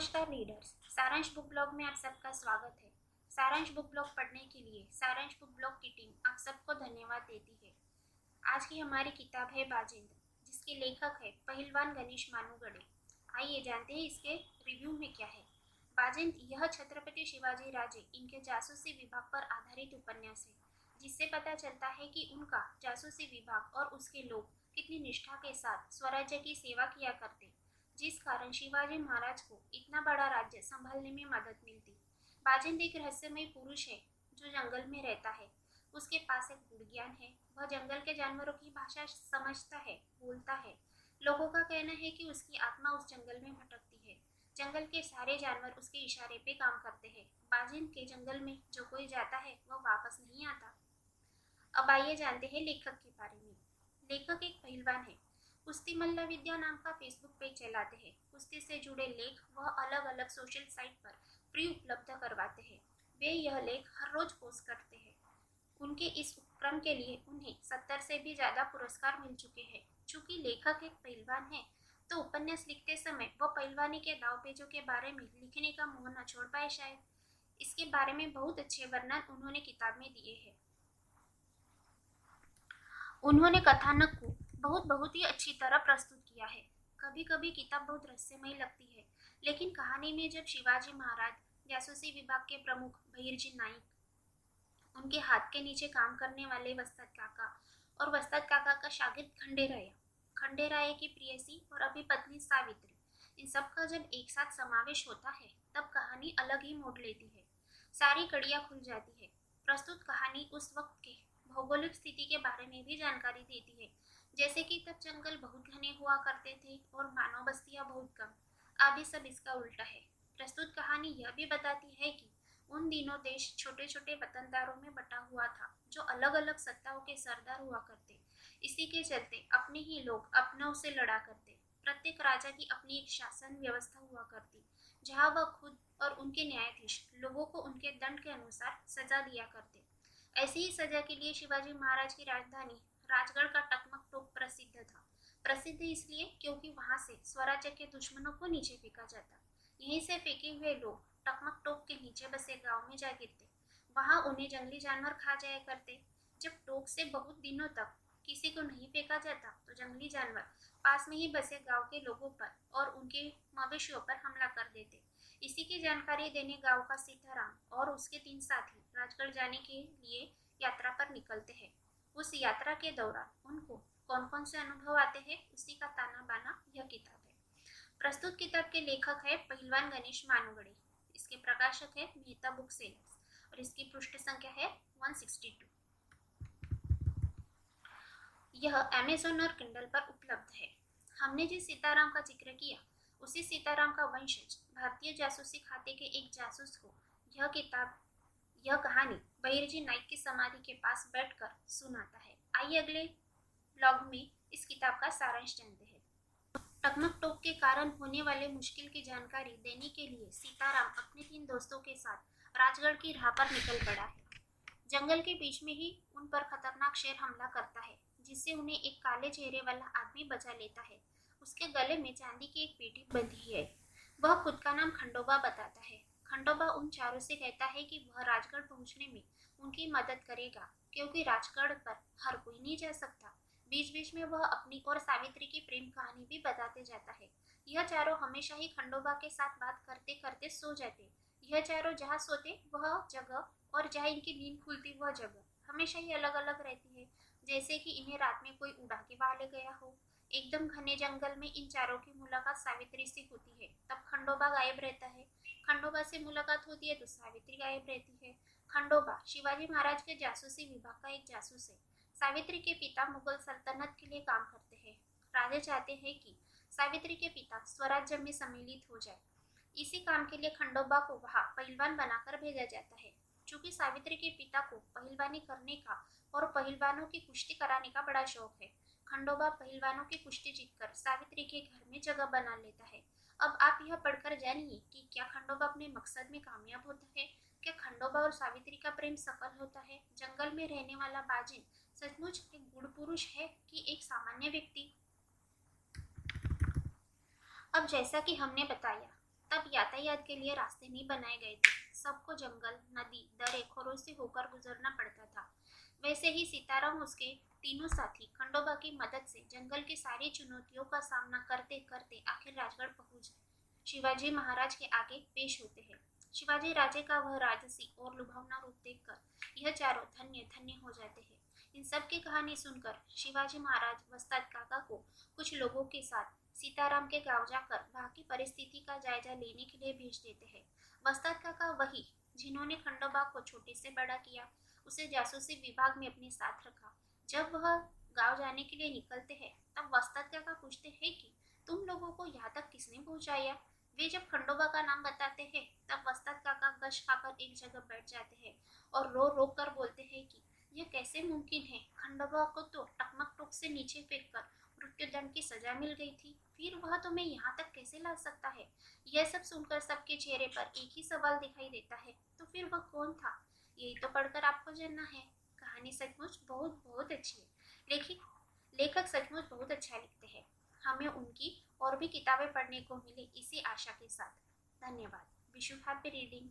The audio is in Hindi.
नमस्कार रीडर्स, सारांश बुक ब्लॉग में आप सबका स्वागत है। सारांश बुक ब्लॉग पढ़ने के लिए सारांश बुक ब्लॉग की टीम आप सबको धन्यवाद देती है। आज की हमारी किताब है बाजेंद्र, जिसके लेखक है पहलवान गणेश मानूगढ़े आइए जानते हैं इसके रिव्यू में क्या है। बाजेंद्र, यह छत्रपति शिवाजी राजे इनके जासूसी विभाग पर आधारित उपन्यास है, जिससे पता चलता है कि उनका जासूसी विभाग और उसके लोग कितनी निष्ठा के साथ स्वराज्य की सेवा किया करते। जिस कारण शिवाजी महाराज को इतना बड़ा राज्य संभालने में मदद मिलती। बाजेंद्र एक रहस्यमय पुरुष है, जो जंगल में रहता है। उसके पास एक गुड़ ज्ञान है, वह जंगल के जानवरों की भाषा समझता है, बोलता है। लोगों का कहना है कि उसकी आत्मा उस जंगल में भटकती है। जंगल के सारे जानवर उसके इशारे पे काम करते हैं। बाजिंद के जंगल में जो कोई जाता है, वह वापस नहीं आता। अब आइए जानते हैं लेखक के बारे में। लेखक एक पहलवान है कुश्ती मल्ला विद्या नाम का फेसबुक पेज चलाते हैं। कुश्ती से जुड़े लेख वह अलग अलग सोशल साइट पर फ्री उपलब्ध करवाते हैं। वे यह लेख हर रोज पोस्ट करते हैं। उनके इस उपक्रम के लिए उन्हें सत्तर से भी ज़्यादा पुरस्कार मिल चुके हैं। चूँकि लेखक एक पहलवान है तो उपन्यास लिखते समय वह पहलवानी के दाव पेजों के बारे में लिखने का मोह न छोड़ पाए शायद। इसके बारे में बहुत अच्छे वर्णन उन्होंने किताब में दिए हैं। उन्होंने कथानक को बहुत बहुत ही अच्छी तरह प्रस्तुत किया है। कभी कभी किताब बहुत रहस्यमय लगती है, लेकिन कहानी में जब शिवाजी महाराज, जासूसी विभाग के प्रमुख भैरजी नाइक उनके हाथ के नीचे काम करने वाले वस्ताद काका और वस्ताद काका का शागिर्द खंडेराया, खंडेराय की प्रियसी और अभी पत्नी सावित्री, इन सब का जब एक साथ समावेश होता है, तब कहानी अलग ही मोड़ लेती है। सारी कड़ियाँ खुल जाती है। प्रस्तुत कहानी उस वक्त के भौगोलिक स्थिति के बारे में भी जानकारी देती है जैसे कि तब जंगल बहुत घने हुआ करते थे और मानव बस्तियाँ बहुत कम। अभी सब इसका उल्टा है। प्रस्तुत कहानी यह भी बताती है कि उन दिनों देश छोटे छोटे वतनदारों में बटा हुआ था, जो अलग अलग सत्ताओं के सरदार हुआ करते। इसी के चलते अपने ही लोग अपनों से लड़ा करते। प्रत्येक राजा की अपनी एक शासन व्यवस्था हुआ करती, जहाँ वह खुद और उनके न्यायाधीश लोगों को उनके दंड के अनुसार सजा दिया करते। ऐसी ही सजा के लिए शिवाजी महाराज की राजधानी राजगढ़ का टकमक टोक प्रसिद्ध था। प्रसिद्ध इसलिए क्योंकि वहाँ से स्वराज्य के दुश्मनों को नीचे फेंका जाता। यहीं से फेंके हुए लोग टकमक टोक के नीचे बसे गाँव में जा गिरते। वहाँ उन्हें जंगली जानवर खा जाया करते। जब टोक से बहुत दिनों तक किसी को नहीं फेंका जाता तो जंगली जानवर पास में ही बसे गाँव के लोगों पर और उनके मवेशियों पर हमला कर देते। इसी की जानकारी देने गाँव का सीताराम और उसके तीन साथी राजगढ़ जाने के लिए यात्रा पर निकलते हैं। उस यात्रा के दौरान उनको कौन कौन से अनुभव आते हैं, उसी का ताना बाना यह किताब है। प्रस्तुत किताब के लेखक है पहलवान गणेश मानुगढ़े इसके प्रकाशक है मेहता बुक सेलर्स और इसकी पृष्ठ संख्या है 162 यह अमेजोन और किंडल पर उपलब्ध है। हमने जिस सीताराम का ज़िक्र किया, उसी सीताराम का वंशज भारतीय जासूसी खाते के एक जासूस को यह किताब यह कहानी बहिरजी नाइक की समाधि के पास बैठकर सुनाता है। आइए अगले ब्लॉग में इस किताब का सारांश जानते हैं। टकमक टोक के कारण होने वाले मुश्किल की जानकारी देने के लिए सीताराम अपने तीन दोस्तों के साथ राजगढ़ की राह पर निकल पड़ा है। जंगल के बीच में ही उन पर खतरनाक शेर हमला करता है, जिससे उन्हें एक काले चेहरे वाला आदमी बचा लेता है। उसके गले में चांदी की एक पेटी बंधी है। वह खुद का नाम खंडोबा बताता है। खंडोबा उन चारों से कहता है कि वह राजगढ़ पहुँचने में उनकी मदद करेगा, क्योंकि राजगढ़ पर हर कोई नहीं जा सकता। बीच बीच में वह अपनी और सावित्री की प्रेम कहानी भी बताते जाता है। यह चारों हमेशा ही खंडोबा के साथ बात करते करते सो जाते। यह चारों जहाँ सोते, वह जगह और जहाँ इनकी नींद खुलती, वह जगह हमेशा ही अलग अलग रहती है। जैसे कि इन्हें रात में कोई उड़ा के वाले गया हो। एकदम घने जंगल में इन चारों की मुलाकात सावित्री से होती है। तब खंडोबा गायब रहता है। खंडोबा से मुलाकात होती है तो सावित्री गायब रहती है। खंडोबा, शिवाजी महाराज के जासूसी विभाग का एक जासूस है। सावित्री के पिता मुगल सल्तनत के लिए काम करते हैं। राजे चाहते हैं कि सावित्री के पिता स्वराज्य में सम्मिलित हो जाए। इसी काम के लिए खंडोबा को वहाँ पहलवान बनाकर भेजा जाता है। चूँकि सावित्री के पिता को पहलवानी करने का और पहलवानों की कुश्ती कराने का बड़ा शौक है, खंडोबा पहलवानों की कुश्ती जीतकर सावित्री के घर में जगह बना लेता है। अब आप यह पढ़कर जानिए कि क्या खंडोबा अपने मकसद में कामयाब होता है? क्या खंडोबा और सावित्री का प्रेम सफल होता है? जंगल में रहने वाला बाजिन सचमुच एक गुण पुरुष है कि एक सामान्य व्यक्ति? अब जैसा कि हमने बताया, तब यातायात के लिए रास्ते नहीं बनाए गए थे। सबको जंगल, नदी दरे खोरों से होकर गुजरना पड़ता था। वैसे ही सीताराम उसके तीनों साथी खंडोबा की मदद से जंगल की सारी चुनौतियों का सामना करते करते आखिर राजगढ़ पहुँच शिवाजी महाराज के आगे पेश होते हैं। शिवाजी राजे का वह राजसी और लुभावना रूप देखकर यह चारों धन्य धन्य हो जाते हैं। इन सब की कहानी सुनकर शिवाजी महाराज वस्ताद काका को कुछ लोगों के साथ सीताराम के गाँव जाकर वहाँ की परिस्थिति का जायजा लेने के लिए भेज देते हैं। वस्ताद काका वही जिन्होंने खंडोबा को छोटे से बड़ा किया उसे जासूसी विभाग में अपने साथ रखा। जब वह गाँव जाने के लिए निकलते हैं, तब वस्ताद काका पूछते हैं कि, तुम लोगों को यहाँ तक किसने पहुँचाया? वे जब खंडोबा का नाम बताते हैं, तब वस्ताद काका गश खाकर एक जगह बैठ जाते हैं और रो रो कर बोलते हैं कि, यह कैसे मुमकिन है? खंडोबा को तो टकमक टोक से नीचे फेंक कर मृत्युदंड की सजा मिल गई थी। फिर वह तुम्हें यहाँ तक कैसे ला सकता है? यह सब सुनकर सबके चेहरे पर एक ही सवाल दिखाई देता है। तो फिर वह कौन था? यही तो पढ़कर आपको जानना है। कहानी सचमुच बहुत बहुत अच्छी है। लेकिन लेखक सचमुच बहुत अच्छा लिखते हैं। हमें उनकी और भी किताबें पढ़ने को मिले इसी आशा के साथ। धन्यवाद। Vishu happy reading